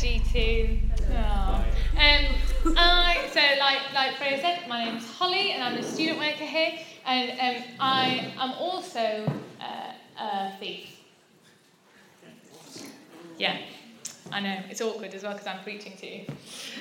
G2. Oh. Um, I, so, like, like Freya said, my name's Holly and I'm a student worker here. And um, I am also uh, a thief. Yeah, I know, it's awkward as well because I'm preaching to you.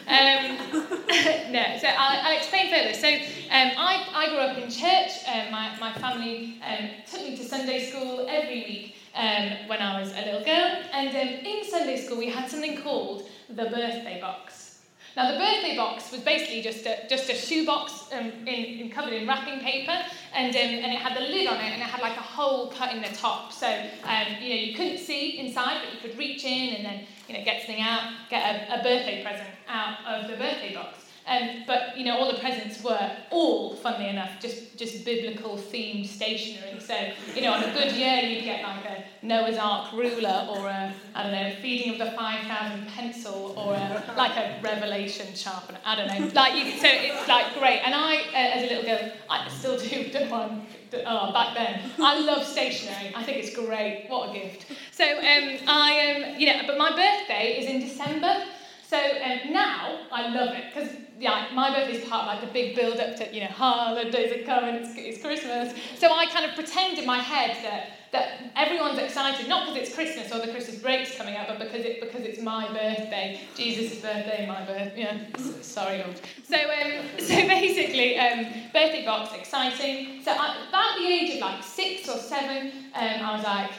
Um, no, so I'll, I'll, explain further. So um, I, I grew up in church. Um, my, my family um, took me to Sunday school every week um, when I was a little girl. And um, in Sunday school, we had something called the birthday box. Now, the birthday box was basically just a, just a shoebox um, in, in, covered in wrapping paper, and, um, and it had the lid on it, and it had like a hole cut in the top. So, um, you know, you couldn't see inside, but you could reach in and then, you know, get something out, get a, a birthday present out of the birthday box. Um, but you know, all the presents were all, funnily enough, just, just biblical themed stationery. So you know, on a good year, you'd get like a Noah's Ark ruler, or a I don't know, feeding of the five thousand pencil, or a, like a Revelation sharpener. I don't know. Like you, so it's like great. And I, uh, as a little girl, I still do. Don't mind. Oh, back then, I love stationery. I think it's great. What a gift. So um, I am, um, you know, but my birthday is in December. So um, now I love it because yeah, my birthday is part of like the big build up to you know holidays are coming, it's, it's Christmas. So I kind of pretend in my head that that everyone's excited, not because it's Christmas or the Christmas break's coming up, but because it because it's my birthday, Jesus' birthday, my birthday. Yeah, sorry, Lord. So um, so basically, um, birthday box, exciting. So I, about the age of like six or seven, um, I was like,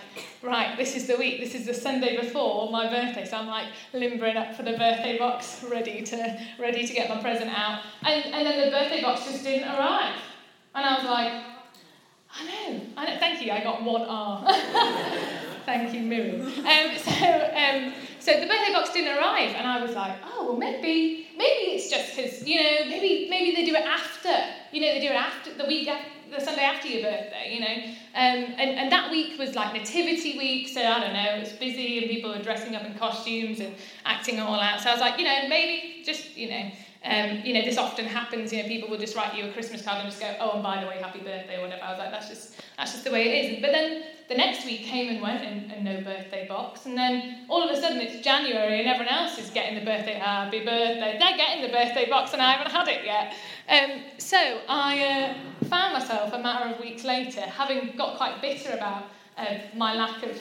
right, this is the week, this is the Sunday before my birthday, so I'm like limbering up for the birthday box, ready to ready to get my present out, and and then the birthday box just didn't arrive, and I was like I know. I know. Thank you. I got one R. Thank you, Miriam. Um, so, um, so the birthday box didn't arrive, and I was like, oh, well, maybe, maybe it's just because you know, maybe, maybe they do it after. You know, they do it after the week after, the Sunday after your birthday. You know, um, and and that week was like nativity week, so I don't know, it was busy, and people were dressing up in costumes and acting all out. So I was like, you know, maybe just you know. Um, you know, this often happens. You know, people will just write you a Christmas card and just go, "Oh, and by the way, happy birthday" or whatever. I was like, "That's just that's just the way it is." But then the next week came and went, and, and no birthday box. And then all of a sudden it's January, and everyone else is getting the birthday happy birthday. They're getting the birthday box, and I haven't had it yet. Um, so I uh, found myself a matter of weeks later, having got quite bitter about uh, my lack of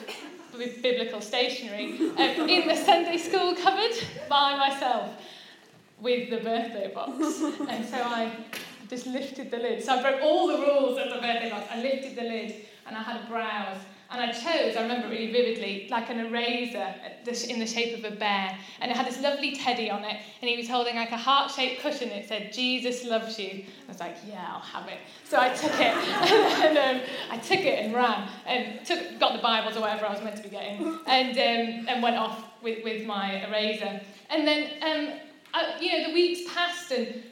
biblical stationery, uh, in the Sunday school cupboard by myself with the birthday box. and so I just lifted the lid. So I broke all the rules of the birthday box. I lifted the lid and I had a browse. And I chose, I remember really vividly, like an eraser in the shape of a bear. And it had this lovely teddy on it. And he was holding like a heart shaped cushion. It said, Jesus loves you. I was like, yeah, I'll have it. So I took it. and um, I took it and ran. And took, got the Bibles or whatever I was meant to be getting. And, um, and went off with, with my eraser. And then um, I, you know, the weeks passed and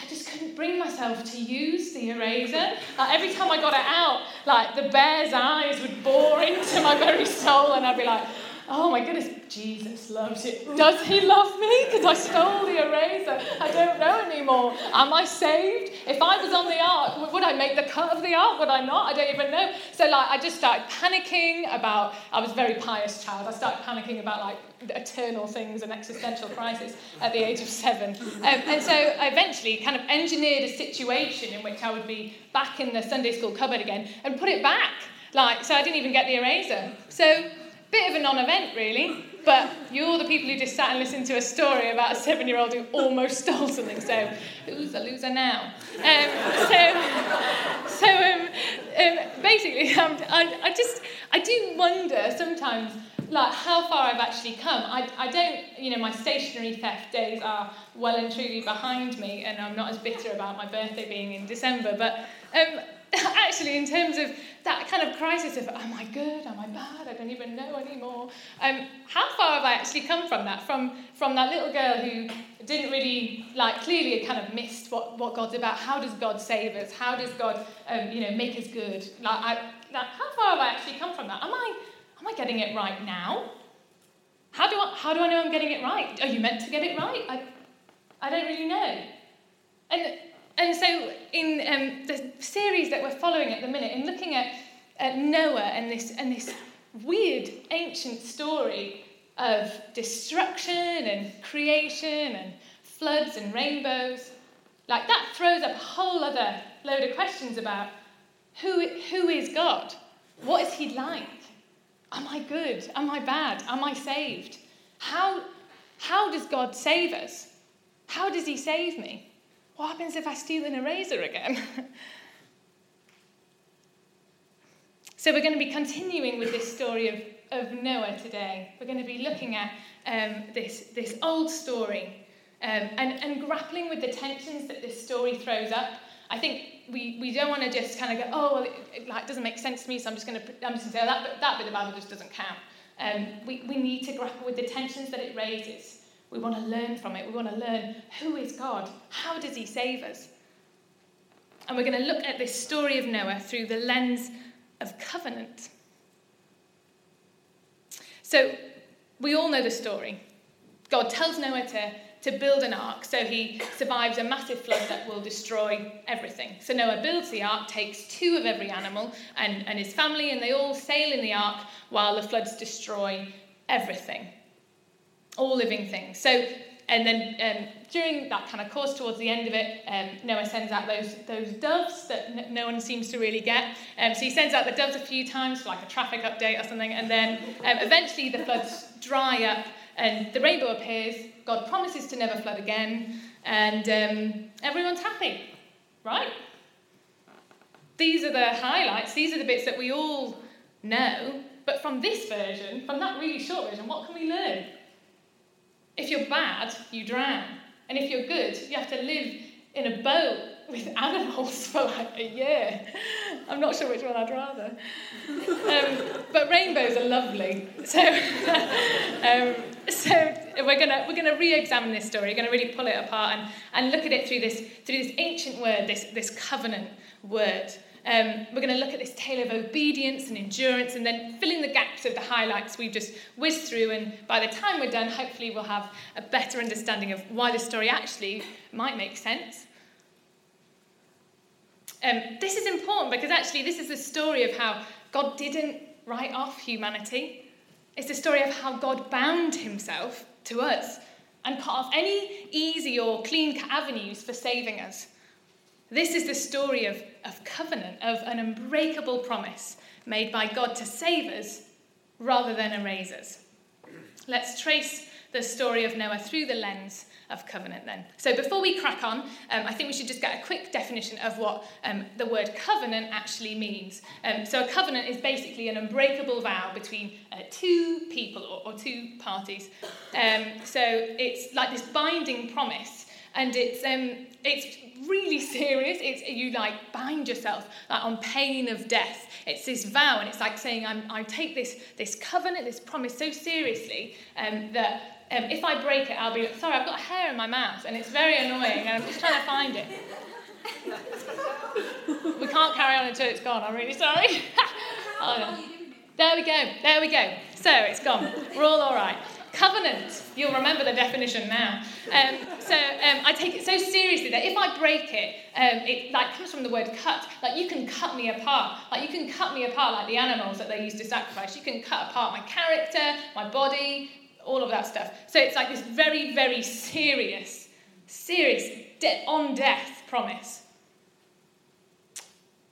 I just couldn't bring myself to use the eraser. Like every time I got it out, like the bear's eyes would bore into my very soul, and I'd be like, oh my goodness, Jesus loves you. Does he love me? Because I stole the eraser. I don't know anymore. Am I saved? If I was on the ark, would I make the cut of the ark? Would I not? I don't even know. So like I just started panicking about, I was a very pious child. I started panicking about like eternal things and existential crisis at the age of seven. Um, and so I eventually kind of engineered a situation in which I would be back in the Sunday school cupboard again and put it back. Like, so I didn't even get the eraser. So Bit of a non event, really, but you're the people who just sat and listened to a story about a seven year old who almost stole something, so who's the loser now? Um, so, so um, um, basically, um, I, I just, I do wonder sometimes like how far I've actually come. I, I don't, you know, my stationery theft days are well and truly behind me, and I'm not as bitter about my birthday being in December. But um, actually, in terms of that kind of crisis of, am I good? Am I bad? I don't even know anymore. Um, how far have I actually come from that? From, from that little girl who didn't really, like, clearly kind of missed what, what God's about. How does God save us? How does God, um, you know, make us good? Like, I, like, how far have I actually come from that? Am I, am I getting it right now? How do, I, how do I know I'm getting it right? Are you meant to get it right? I, I don't really know. And and so, in um, the series that we're following at the minute, in looking at, at Noah and this, and this weird ancient story of destruction and creation and floods and rainbows, like that throws up a whole other load of questions about who, who is God? What is he like? Am I good? Am I bad? Am I saved? How, how does God save us? How does he save me? What happens if I steal an eraser again? so we're going to be continuing with this story of, of Noah today. We're going to be looking at um, this, this old story um, and, and grappling with the tensions that this story throws up. I think we, we don't want to just kind of go, oh, well, it, it like, doesn't make sense to me, so I'm just going to say that, that bit of the Bible just doesn't count. Um, we, we need to grapple with the tensions that it raises. We want to learn from it. We want to learn who is God? How does he save us? And we're going to look at this story of Noah through the lens of covenant. So, we all know the story. God tells Noah to to build an ark so he survives a massive flood that will destroy everything. So Noah builds the ark, takes two of every animal and, and his family, and they all sail in the ark while the floods destroy everything, all living things. So, and then um, during that kind of course, towards the end of it, um, Noah sends out those, those doves that n- no one seems to really get. Um, so he sends out the doves a few times for like a traffic update or something, and then um, eventually the floods dry up and the rainbow appears, God promises to never flood again, and um, everyone's happy, right? These are the highlights, these are the bits that we all know, but from this version, from that really short version, what can we learn? If you're bad, you drown. And if you're good, you have to live in a boat with animals for like a year. I'm not sure which one I'd rather. Um, but rainbows are lovely. So, um, so we're gonna we're gonna re-examine this story. We're gonna really pull it apart and, and look at it through this through this ancient word, this this covenant word. Um, we're going to look at this tale of obedience and endurance and then fill in the gaps of the highlights we've just whizzed through. And by the time we're done, hopefully we'll have a better understanding of why the story actually might make sense um, this is important because actually, this is the story of how God didn't write off humanity. It's the story of how God bound himself to us and cut off any easy or clean avenues for saving us. This is the story of, of covenant, of an unbreakable promise made by God to save us rather than erase us. Let's trace the story of Noah through the lens of covenant then. So before we crack on, um, I think we should just get a quick definition of what um, the word covenant actually means. Um, so a covenant is basically an unbreakable vow between uh, two people or, or two parties. Um, so it's like this binding promise and it's um, it's really serious. It's you like bind yourself like on pain of death. It's this vow, and it's like saying I take this this covenant, this promise so seriously um, that um, if I break it, I'll be sorry, I've got hair in my mouth, and it's very annoying, and I'm just trying to find it. we can't carry on until it's gone. I'm really sorry. oh, there we go. There we go. So it's gone. We're all all right. Covenant. You'll remember the definition now. Um, so um, I take it so seriously that if I break it, um, it like comes from the word cut. Like you can cut me apart. Like you can cut me apart like the animals that they used to sacrifice. You can cut apart my character, my body, all of that stuff. So it's like this very, very serious, serious, de- on death promise.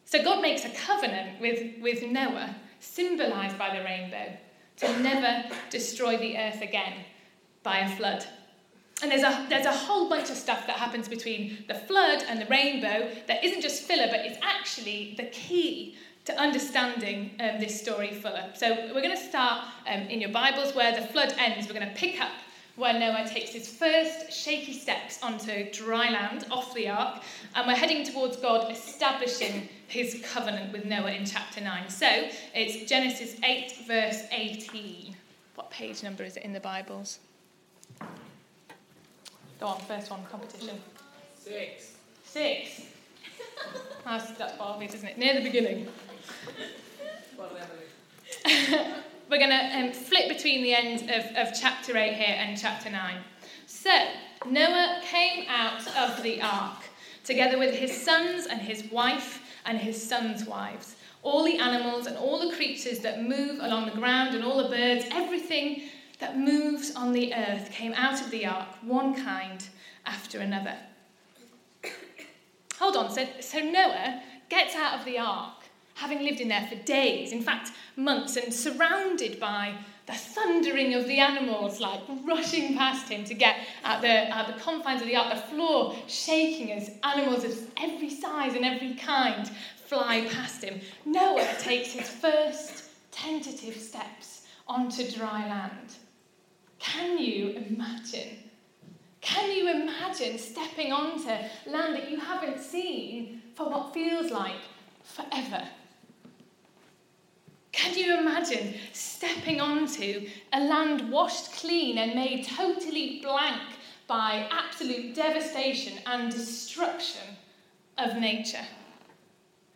So God makes a covenant with, with Noah, symbolized by the rainbow, to never destroy the earth again by a flood. And there's a, there's a whole bunch of stuff that happens between the flood and the rainbow that isn't just filler, but it's actually the key to understanding um, this story fuller. So we're going to start um, in your Bibles where the flood ends. We're going to pick up where Noah takes his first shaky steps onto dry land off the ark, and we're heading towards God establishing his covenant with Noah in chapter 9. So it's Genesis 8, verse 18. What page number is it in the Bibles? Go on, first one, competition. Six. Six. That's, of it, isn't it? Near the beginning. We're going to um, flip between the end of, of chapter 8 here and chapter 9. So, Noah came out of the ark together with his sons and his wife and his sons' wives, all the animals and all the creatures that move along the ground and all the birds, everything that moves on the earth came out of the ark, one kind after another. Hold on, so, so Noah gets out of the ark, having lived in there for days, in fact, months, and surrounded by the thundering of the animals like rushing past him to get at the, at the confines of the ark, the floor shaking as animals of every size and every kind fly past him. Noah takes his first tentative steps onto dry land. Can you imagine? Can you imagine stepping onto land that you haven't seen for what feels like forever? Can you imagine stepping onto a land washed clean and made totally blank by absolute devastation and destruction of nature?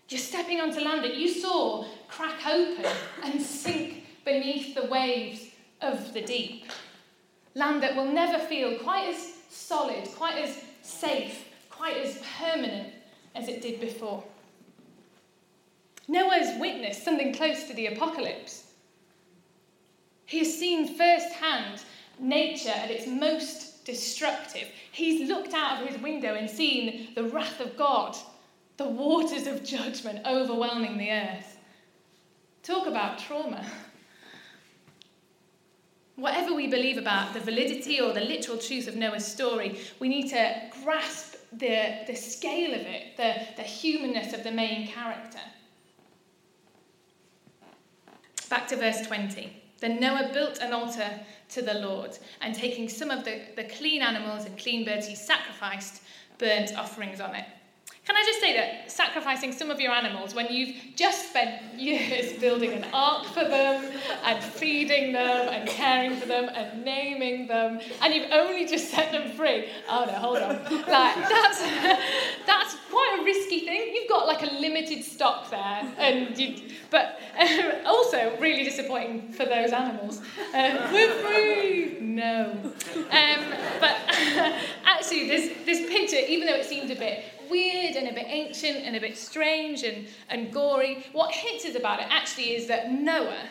You're stepping onto land that you saw crack open and sink beneath the waves of the deep. Land that will never feel quite as solid, quite as safe, quite as permanent as it did before. Noah's witnessed something close to the apocalypse. He has seen firsthand nature at its most destructive. He's looked out of his window and seen the wrath of God, the waters of judgment overwhelming the earth. Talk about trauma. Whatever we believe about the validity or the literal truth of Noah's story, we need to grasp the, the scale of it, the, the humanness of the main character. Back to verse 20. Then Noah built an altar to the Lord, and taking some of the, the clean animals and clean birds, he sacrificed burnt offerings on it. Can I just say that sacrificing some of your animals when you've just spent years building an ark for them and feeding them and caring for them and naming them and you've only just set them free? Oh no, hold on. Like that's that's quite a risky thing. You've got like a limited stock there, and you, but uh, also really disappointing for those animals. Uh, we're free. No, um, but actually, this this picture, even though it seemed a bit weird and a bit ancient and a bit strange and, and gory. What hits us about it actually is that Noah,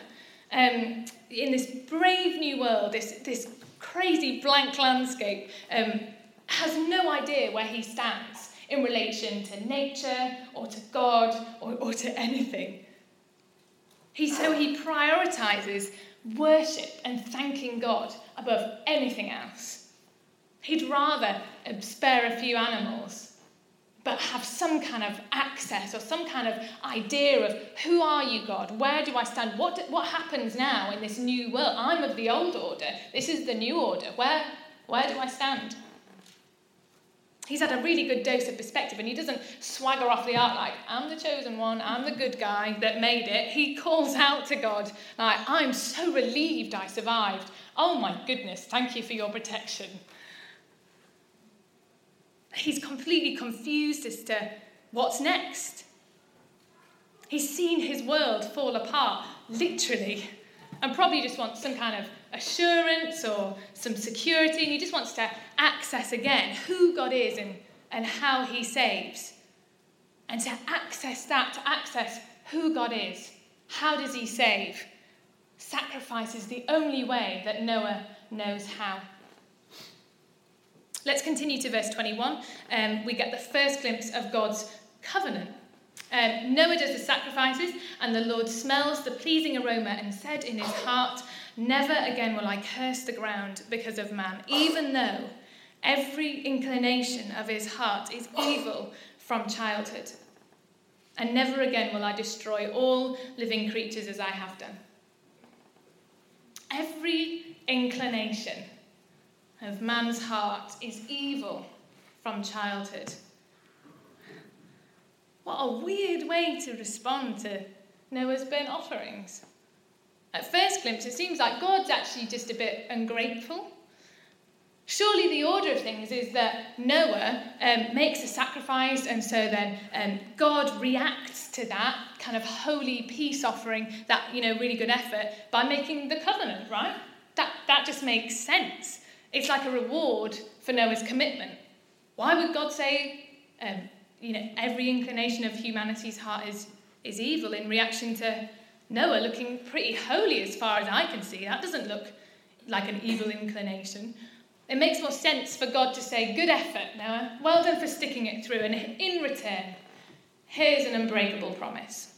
um, in this brave new world, this, this crazy blank landscape, um, has no idea where he stands in relation to nature or to God or, or to anything. He, so he prioritizes worship and thanking God above anything else. He'd rather spare a few animals but have some kind of access or some kind of idea of who are you, God? Where do I stand? What, what happens now in this new world? I'm of the old order. This is the new order. Where, where do I stand? He's had a really good dose of perspective and he doesn't swagger off the ark like, I'm the chosen one, I'm the good guy that made it. He calls out to God, like, I'm so relieved I survived. Oh my goodness, thank you for your protection he's completely confused as to what's next. He's seen his world fall apart, literally, and probably just wants some kind of assurance or some security, and he just wants to access again who God is and, and how he saves. And to access that, to access who God is, how does he save? Sacrifice is the only way that Noah knows how. Let's continue to verse 21. Um, we get the first glimpse of God's covenant. Um, Noah does the sacrifices, and the Lord smells the pleasing aroma and said in his heart, Never again will I curse the ground because of man, even though every inclination of his heart is evil from childhood. And never again will I destroy all living creatures as I have done. Every inclination of man's heart is evil from childhood. What a weird way to respond to Noah's burnt offerings. At first glimpse, it seems like God's actually just a bit ungrateful. Surely the order of things is that Noah um, makes a sacrifice, and so then um, God reacts to that kind of holy peace offering, that you know really good effort, by making the covenant, right? That that just makes sense. It's like a reward for Noah's commitment. Why would God say, um, you know, every inclination of humanity's heart is, is evil in reaction to Noah looking pretty holy as far as I can see? That doesn't look like an evil inclination. It makes more sense for God to say, Good effort, Noah. Well done for sticking it through. And in return, here's an unbreakable promise.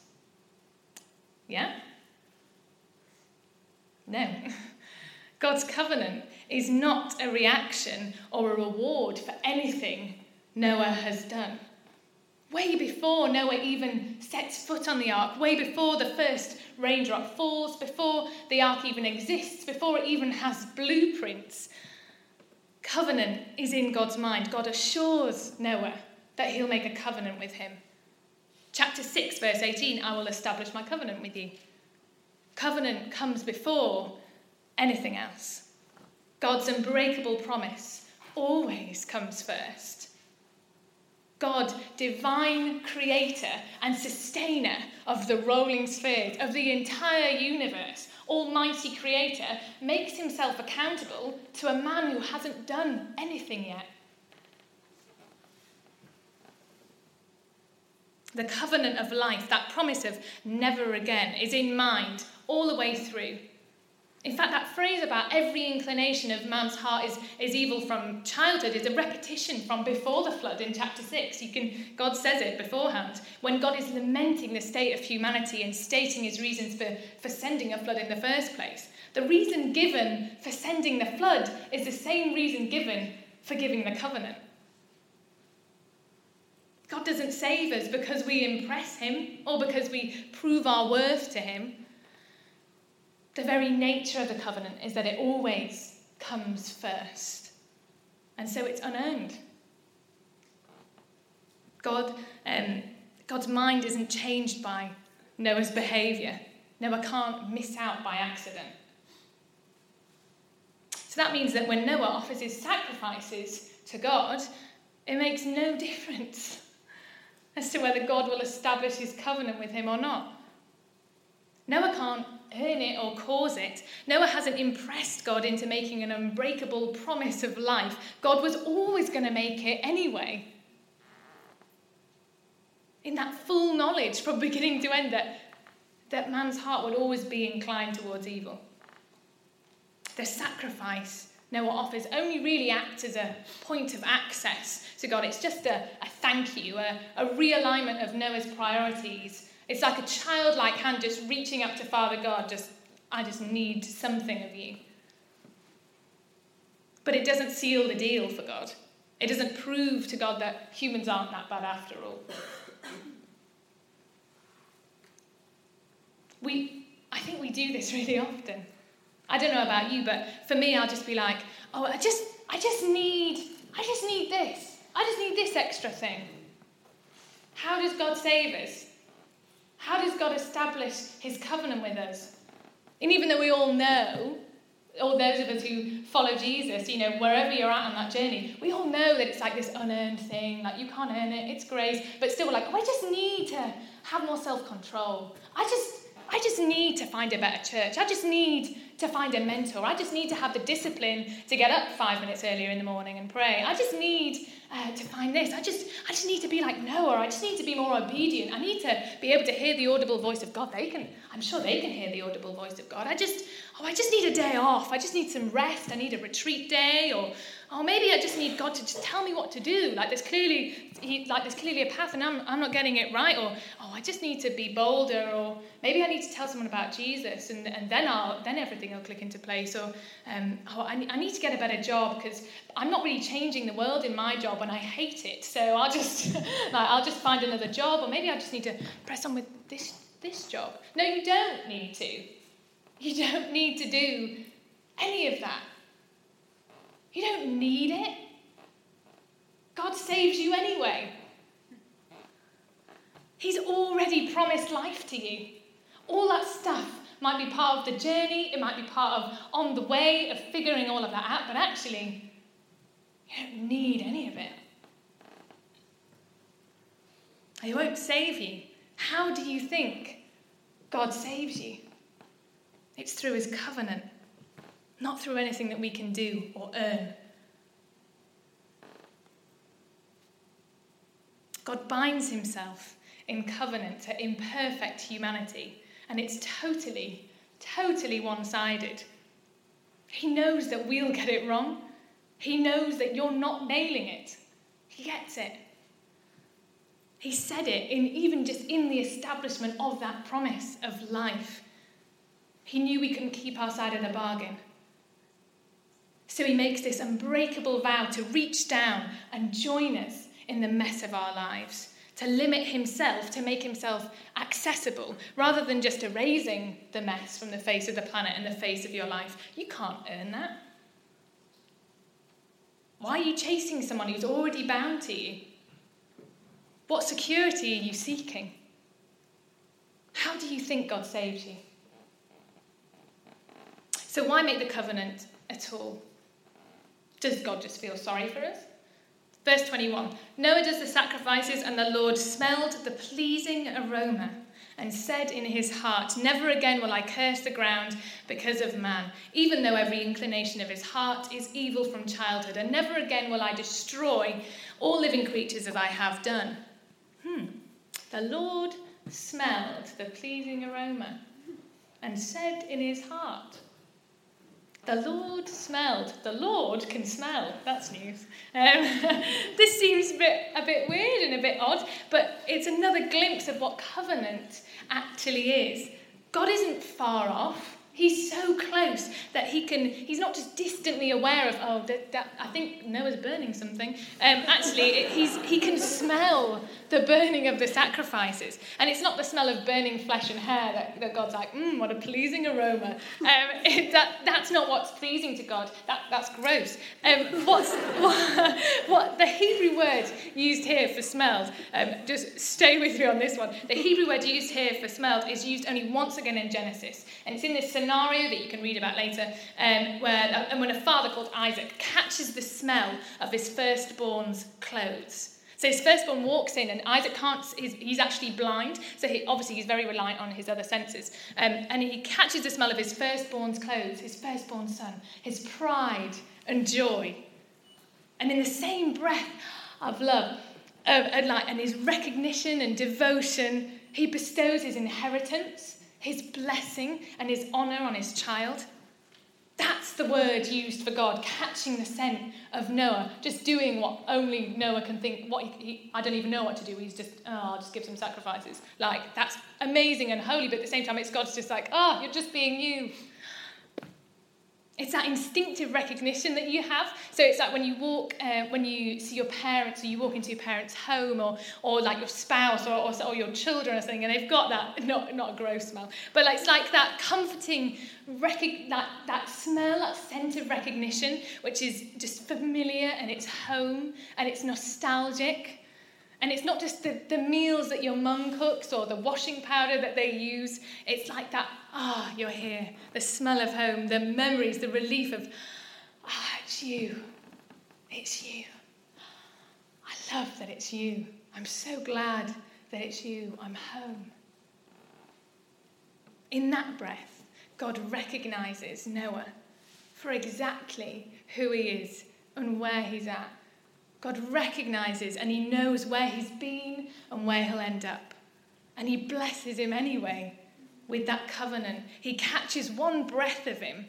Yeah? No. God's covenant is not a reaction or a reward for anything Noah has done. Way before Noah even sets foot on the ark, way before the first raindrop falls, before the ark even exists, before it even has blueprints, covenant is in God's mind. God assures Noah that he'll make a covenant with him. Chapter 6, verse 18 I will establish my covenant with you. Covenant comes before anything else. God's unbreakable promise always comes first. God, divine creator and sustainer of the rolling spheres, of the entire universe, almighty creator, makes himself accountable to a man who hasn't done anything yet. The covenant of life, that promise of never again, is in mind all the way through. In fact, that phrase about every inclination of man's heart is, is evil from childhood is a repetition from before the flood in chapter 6. You can, God says it beforehand. When God is lamenting the state of humanity and stating his reasons for, for sending a flood in the first place. The reason given for sending the flood is the same reason given for giving the covenant. God doesn't save us because we impress him or because we prove our worth to him. The very nature of the covenant is that it always comes first. And so it's unearned. God, um, God's mind isn't changed by Noah's behaviour. Noah can't miss out by accident. So that means that when Noah offers his sacrifices to God, it makes no difference as to whether God will establish his covenant with him or not. Noah can't earn it or cause it. Noah hasn't impressed God into making an unbreakable promise of life. God was always going to make it anyway. In that full knowledge from beginning to end that, that man's heart would always be inclined towards evil. The sacrifice Noah offers only really acts as a point of access to God. It's just a, a thank you, a, a realignment of Noah's priorities it's like a childlike hand just reaching up to Father God, just, I just need something of you. But it doesn't seal the deal for God. It doesn't prove to God that humans aren't that bad after all. We, I think we do this really often. I don't know about you, but for me, I'll just be like, oh, I just, I just need, I just need this. I just need this extra thing. How does God save us? How does God establish his covenant with us? And even though we all know, all those of us who follow Jesus, you know, wherever you're at on that journey, we all know that it's like this unearned thing, like you can't earn it, it's grace, but still we're like, oh, I just need to have more self-control. I just I just need to find a better church. I just need to find a mentor. I just need to have the discipline to get up five minutes earlier in the morning and pray. I just need uh, to find this. I just, I just need to be like Noah. I just need to be more obedient. I need to be able to hear the audible voice of God. They can, I'm sure they can hear the audible voice of God. I just, oh, I just need a day off. I just need some rest. I need a retreat day, or oh, maybe I just need God to just tell me what to do. Like there's clearly, he, like there's clearly a path, and I'm, I'm not getting it right. Or oh, I just need to be bolder, or maybe I need to tell someone about Jesus, and, and then I'll, then everything will click into place. Or um, oh, I, I need to get a better job because I'm not really changing the world in my job, and I hate it. So I'll just, like, I'll just find another job, or maybe I just need to press on with this this job. No, you don't need to. You don't need to do any of that. You don't need it. God saves you anyway. He's already promised life to you. All that stuff might be part of the journey, it might be part of on the way of figuring all of that out, but actually, you don't need any of it. He won't save you. How do you think God saves you? It's through his covenant not through anything that we can do or earn. God binds himself in covenant to imperfect humanity, and it's totally, totally one sided. He knows that we'll get it wrong. He knows that you're not nailing it. He gets it. He said it in even just in the establishment of that promise of life. He knew we couldn't keep our side of the bargain. So he makes this unbreakable vow to reach down and join us in the mess of our lives, to limit himself, to make himself accessible, rather than just erasing the mess from the face of the planet and the face of your life. You can't earn that. Why are you chasing someone who's already bound to you? What security are you seeking? How do you think God saved you? So, why make the covenant at all? Does God just feel sorry for us? Verse 21 Noah does the sacrifices, and the Lord smelled the pleasing aroma and said in his heart, Never again will I curse the ground because of man, even though every inclination of his heart is evil from childhood, and never again will I destroy all living creatures as I have done. Hmm. The Lord smelled the pleasing aroma and said in his heart, the Lord smelled. The Lord can smell. That's news. Um, this seems a bit, a bit weird and a bit odd, but it's another glimpse of what covenant actually is. God isn't far off. He's so close that he can, he's not just distantly aware of, oh, that, that I think Noah's burning something. Um, actually, it, he's, he can smell the burning of the sacrifices. And it's not the smell of burning flesh and hair that, that God's like, mmm, what a pleasing aroma. Um, it, that, that's not what's pleasing to God. That, that's gross. Um, what's, what, what the Hebrew word used here for smelled, um, just stay with me on this one. The Hebrew word used here for smelled is used only once again in Genesis. And it's in this scenario that you can read about later, um, where uh, when a father called Isaac catches the smell of his firstborn's clothes. So his firstborn walks in, and Isaac can't, he's, he's actually blind, so he, obviously he's very reliant on his other senses. Um, and he catches the smell of his firstborn's clothes, his firstborn son, his pride and joy. And in the same breath of love, of, and, like, and his recognition and devotion, he bestows his inheritance his blessing and his honour on his child. That's the word used for God, catching the scent of Noah, just doing what only Noah can think. What he, he, I don't even know what to do. He's just, oh, I'll just give some sacrifices. Like, that's amazing and holy, but at the same time, it's God's just like, oh, you're just being you. It's that instinctive recognition that you have. So it's like when you walk, uh, when you see your parents, or you walk into your parents' home, or, or like your spouse, or, or, or, your children, or something, and they've got that, not, not a gross smell, but like, it's like that comforting, that, that smell, that scent of recognition, which is just familiar, and it's home, and it's nostalgic. And it's not just the, the meals that your mum cooks or the washing powder that they use. It's like that, ah, oh, you're here. The smell of home, the memories, the relief of, ah, oh, it's you. It's you. I love that it's you. I'm so glad that it's you. I'm home. In that breath, God recognizes Noah for exactly who he is and where he's at God recognizes and he knows where he's been and where he'll end up. And he blesses him anyway with that covenant. He catches one breath of him.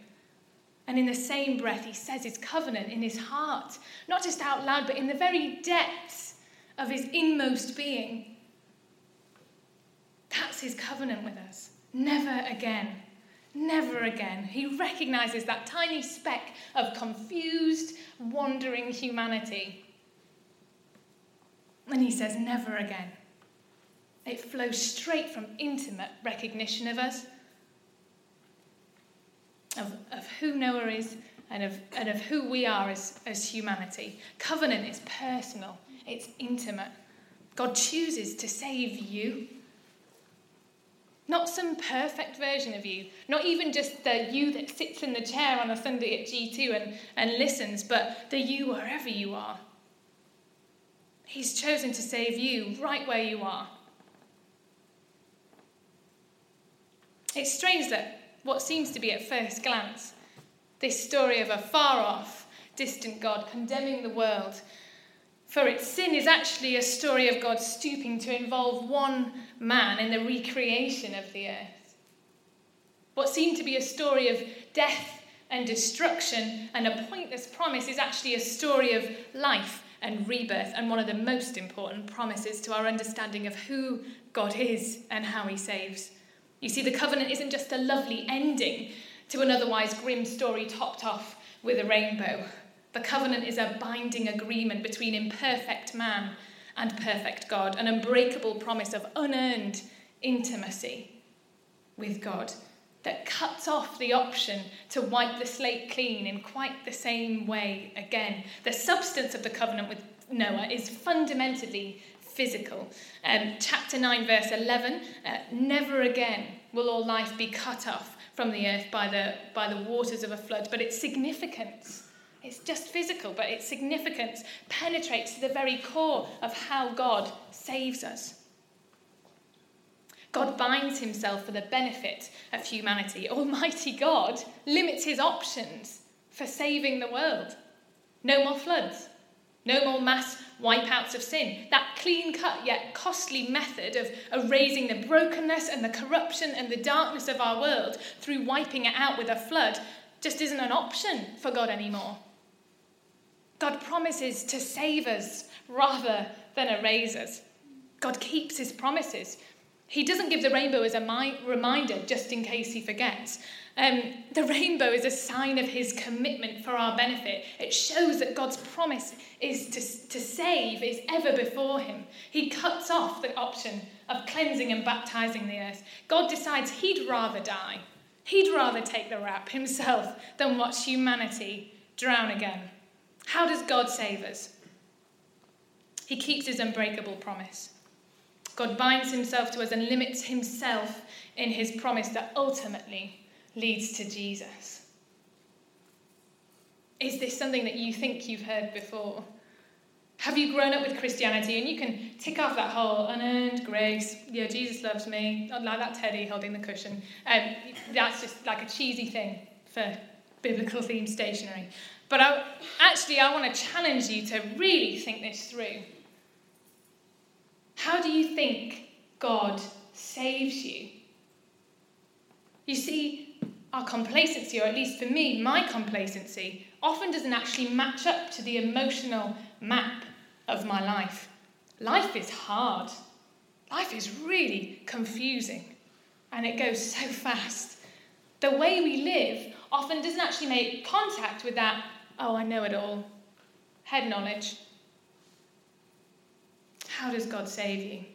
And in the same breath, he says his covenant in his heart, not just out loud, but in the very depths of his inmost being. That's his covenant with us. Never again. Never again. He recognizes that tiny speck of confused, wandering humanity and he says, never again. It flows straight from intimate recognition of us, of, of who Noah is, and of, and of who we are as, as humanity. Covenant is personal, it's intimate. God chooses to save you. Not some perfect version of you, not even just the you that sits in the chair on a Sunday at G2 and, and listens, but the you wherever you are. He's chosen to save you right where you are. It's strange that what seems to be at first glance, this story of a far off, distant God condemning the world for its sin is actually a story of God stooping to involve one man in the recreation of the earth. What seemed to be a story of death and destruction, and a pointless promise is actually a story of life and rebirth, and one of the most important promises to our understanding of who God is and how He saves. You see, the covenant isn't just a lovely ending to an otherwise grim story topped off with a rainbow. The covenant is a binding agreement between imperfect man and perfect God, an unbreakable promise of unearned intimacy with God that cuts off the option to wipe the slate clean in quite the same way again. The substance of the covenant with Noah is fundamentally physical. Um, chapter 9, verse 11 uh, Never again will all life be cut off from the earth by the, by the waters of a flood, but its significance. It's just physical, but its significance penetrates to the very core of how God saves us. God binds himself for the benefit of humanity. Almighty God limits his options for saving the world. No more floods, no more mass wipeouts of sin. That clean cut yet costly method of erasing the brokenness and the corruption and the darkness of our world through wiping it out with a flood just isn't an option for God anymore. God promises to save us rather than erase us. God keeps his promises. He doesn't give the rainbow as a mi- reminder just in case he forgets. Um, the rainbow is a sign of his commitment for our benefit. It shows that God's promise is to, to save is ever before him. He cuts off the option of cleansing and baptizing the earth. God decides he'd rather die. He'd rather take the rap himself than watch humanity drown again. How does God save us? He keeps his unbreakable promise. God binds himself to us and limits himself in his promise that ultimately leads to Jesus. Is this something that you think you've heard before? Have you grown up with Christianity and you can tick off that whole unearned grace? Yeah, Jesus loves me. Not like that teddy holding the cushion. Um, that's just like a cheesy thing for biblical themed stationery. But I, actually, I want to challenge you to really think this through. How do you think God saves you? You see, our complacency, or at least for me, my complacency, often doesn't actually match up to the emotional map of my life. Life is hard. Life is really confusing. And it goes so fast. The way we live often doesn't actually make contact with that, oh, I know it all, head knowledge. How does God save you?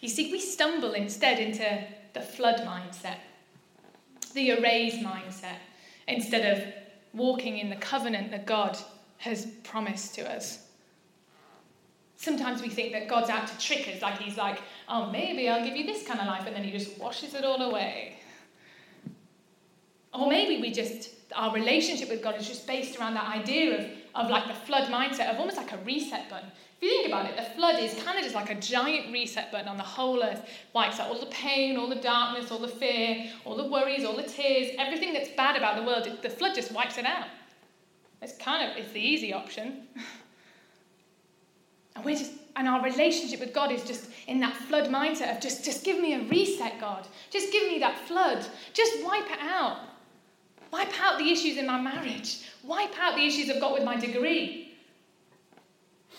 You see, we stumble instead into the flood mindset, the erase mindset, instead of walking in the covenant that God has promised to us. Sometimes we think that God's out to trick us, like He's like, oh, maybe I'll give you this kind of life, and then He just washes it all away. Or maybe we just, our relationship with God is just based around that idea of, of like the flood mindset, of almost like a reset button. If you think about it, the flood is kind of just like a giant reset button on the whole earth. Wipes out all the pain, all the darkness, all the fear, all the worries, all the tears, everything that's bad about the world. The flood just wipes it out. It's kind of, it's the easy option. and we're just, and our relationship with God is just in that flood mindset of just, just give me a reset, God. Just give me that flood. Just wipe it out. Wipe out the issues in my marriage. Wipe out the issues I've got with my degree.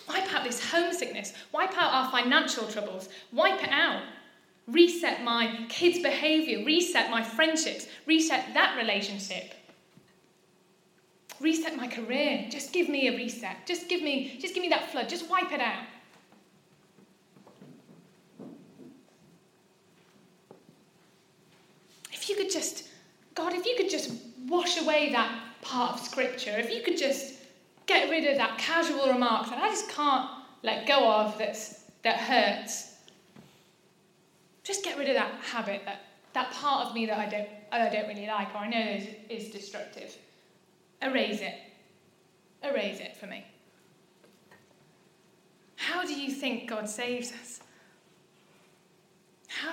Wipe out this homesickness. Wipe out our financial troubles. Wipe it out. Reset my kids' behavior. Reset my friendships. Reset that relationship. Reset my career. Just give me a reset. Just give me, just give me that flood. Just wipe it out. If you could just, God, if you could just wash away that part of Scripture, if you could just get rid of that casual remark that I just can't let go of that's, that hurts. Just get rid of that habit, that, that part of me that I don't, I don't really like or I know is, is destructive. Erase it. Erase it for me. How do you think God saves us?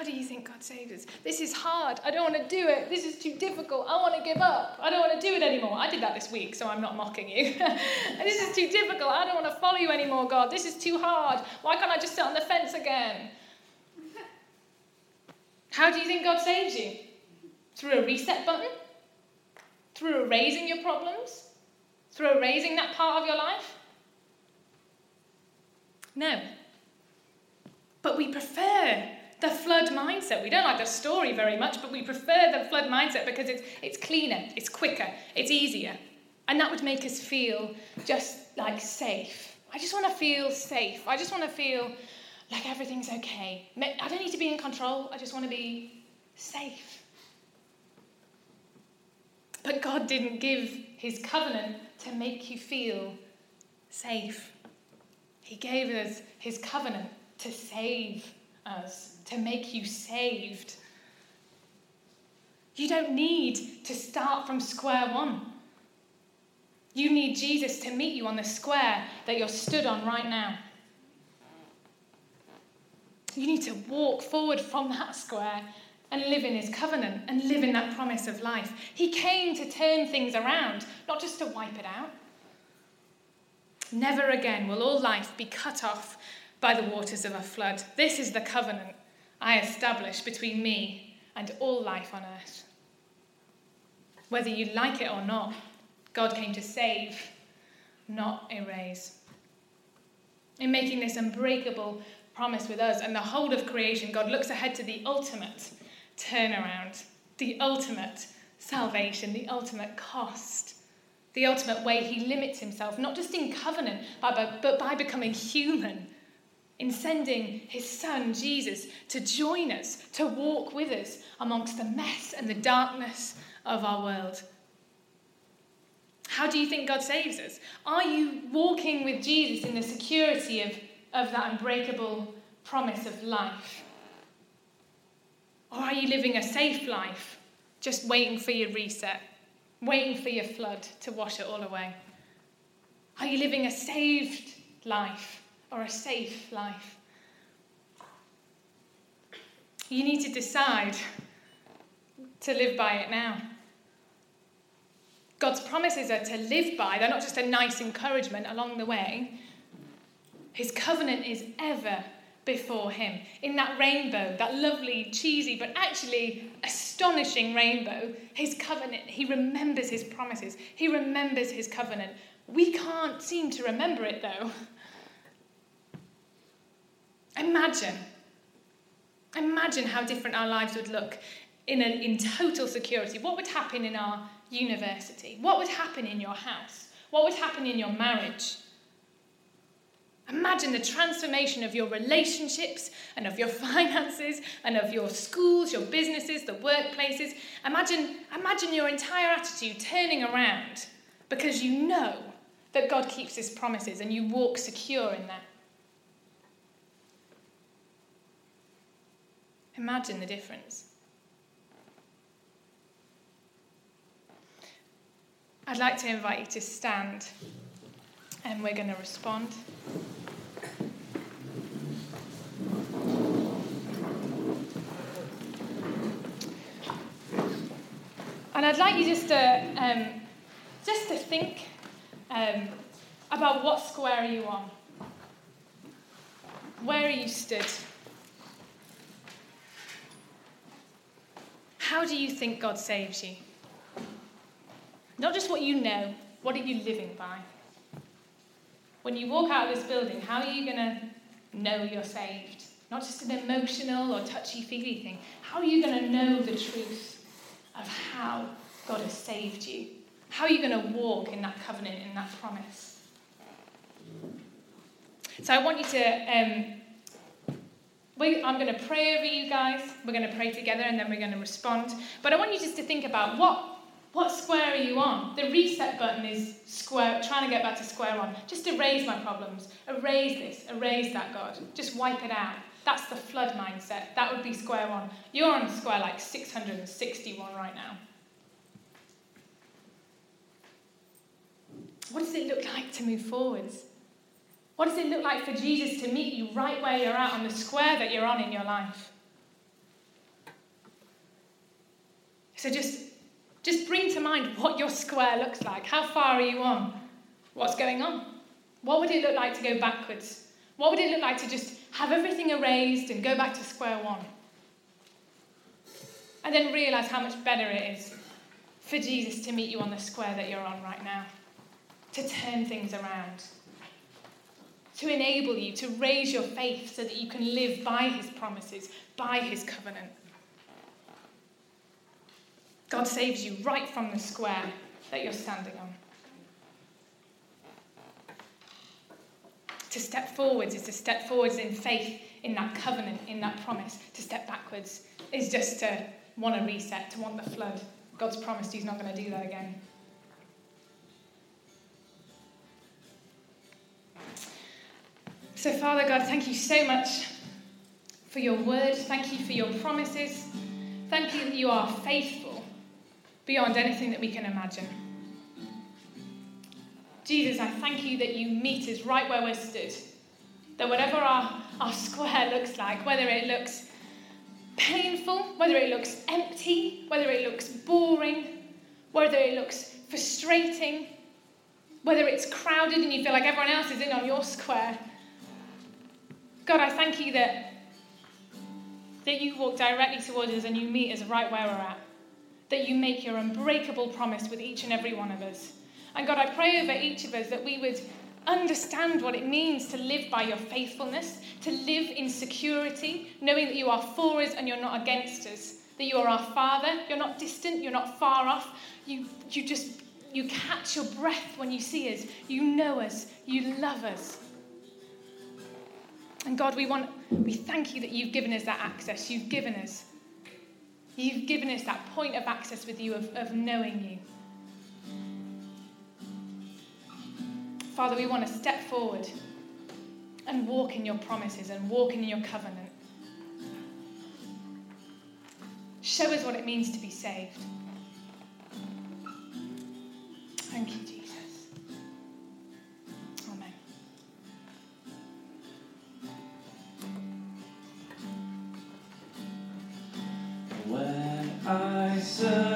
How do you think God saves us? This is hard. I don't want to do it. This is too difficult. I want to give up. I don't want to do it anymore. I did that this week, so I'm not mocking you. this is too difficult. I don't want to follow you anymore, God. This is too hard. Why can't I just sit on the fence again? How do you think God saves you? Through a reset button? through erasing your problems? Through erasing that part of your life? No. But we prefer the flood mindset. We don't like the story very much, but we prefer the flood mindset because it's, it's cleaner, it's quicker, it's easier. And that would make us feel just like safe. I just want to feel safe. I just want to feel like everything's okay. I don't need to be in control, I just want to be safe. But God didn't give his covenant to make you feel safe. He gave us his covenant to save us, to make you saved. You don't need to start from square one. You need Jesus to meet you on the square that you're stood on right now. You need to walk forward from that square and live in his covenant and live in that promise of life. He came to turn things around, not just to wipe it out. Never again will all life be cut off by the waters of a flood. This is the covenant I establish between me and all life on earth. Whether you like it or not, God came to save, not erase. In making this unbreakable promise with us and the whole of creation, God looks ahead to the ultimate turnaround, the ultimate salvation, the ultimate cost, the ultimate way he limits himself, not just in covenant, but by becoming human, in sending his son Jesus to join us, to walk with us amongst the mess and the darkness of our world. How do you think God saves us? Are you walking with Jesus in the security of, of that unbreakable promise of life? Or are you living a safe life, just waiting for your reset, waiting for your flood to wash it all away? Are you living a saved life or a safe life? You need to decide to live by it now. God's promises are to live by, they're not just a nice encouragement along the way. His covenant is ever before him. In that rainbow, that lovely, cheesy, but actually astonishing rainbow, his covenant, he remembers his promises, he remembers his covenant. We can't seem to remember it though. Imagine, imagine how different our lives would look in, a, in total security. What would happen in our university? What would happen in your house? What would happen in your marriage? Imagine the transformation of your relationships and of your finances and of your schools, your businesses, the workplaces. Imagine, imagine your entire attitude turning around because you know that God keeps his promises and you walk secure in that. Imagine the difference. I'd like to invite you to stand and we're going to respond. And I'd like you just to, um, just to think um, about what square are you on? Where are you stood? How do you think God saves you? Not just what you know, what are you living by? When you walk out of this building, how are you going to know you're saved? Not just an emotional or touchy feely thing. How are you going to know the truth of how God has saved you? How are you going to walk in that covenant, in that promise? So I want you to. Um, I'm going to pray over you guys. We're going to pray together and then we're going to respond. But I want you just to think about what what square are you on? The reset button is square, trying to get back to square one. Just erase my problems. Erase this, erase that, God. Just wipe it out. That's the flood mindset. That would be square one. You're on square like 661 right now. What does it look like to move forwards? What does it look like for Jesus to meet you right where you're at on the square that you're on in your life? So just just bring to mind what your square looks like. How far are you on? What's going on? What would it look like to go backwards? What would it look like to just have everything erased and go back to square one? And then realize how much better it is for Jesus to meet you on the square that you're on right now, to turn things around, to enable you to raise your faith so that you can live by his promises, by his covenant. God saves you right from the square that you're standing on. To step forwards is to step forwards in faith, in that covenant, in that promise. To step backwards is just to want to reset, to want the flood. God's promised He's not going to do that again. So, Father God, thank you so much for your word. Thank you for your promises. Thank you that you are faithful beyond anything that we can imagine. Jesus, I thank you that you meet us right where we're stood. That whatever our, our square looks like, whether it looks painful, whether it looks empty, whether it looks boring, whether it looks frustrating, whether it's crowded and you feel like everyone else is in on your square. God, I thank you that, that you walk directly towards us and you meet us right where we're at. That you make your unbreakable promise with each and every one of us. And God, I pray over each of us that we would understand what it means to live by your faithfulness, to live in security, knowing that you are for us and you're not against us, that you are our Father, you're not distant, you're not far off, you, you just you catch your breath when you see us, you know us, you love us. And God, we want we thank you that you've given us that access, you've given us. You've given us that point of access with you of, of knowing you. Father, we want to step forward and walk in your promises and walk in your covenant. Show us what it means to be saved. Thank you, Jesus. Survey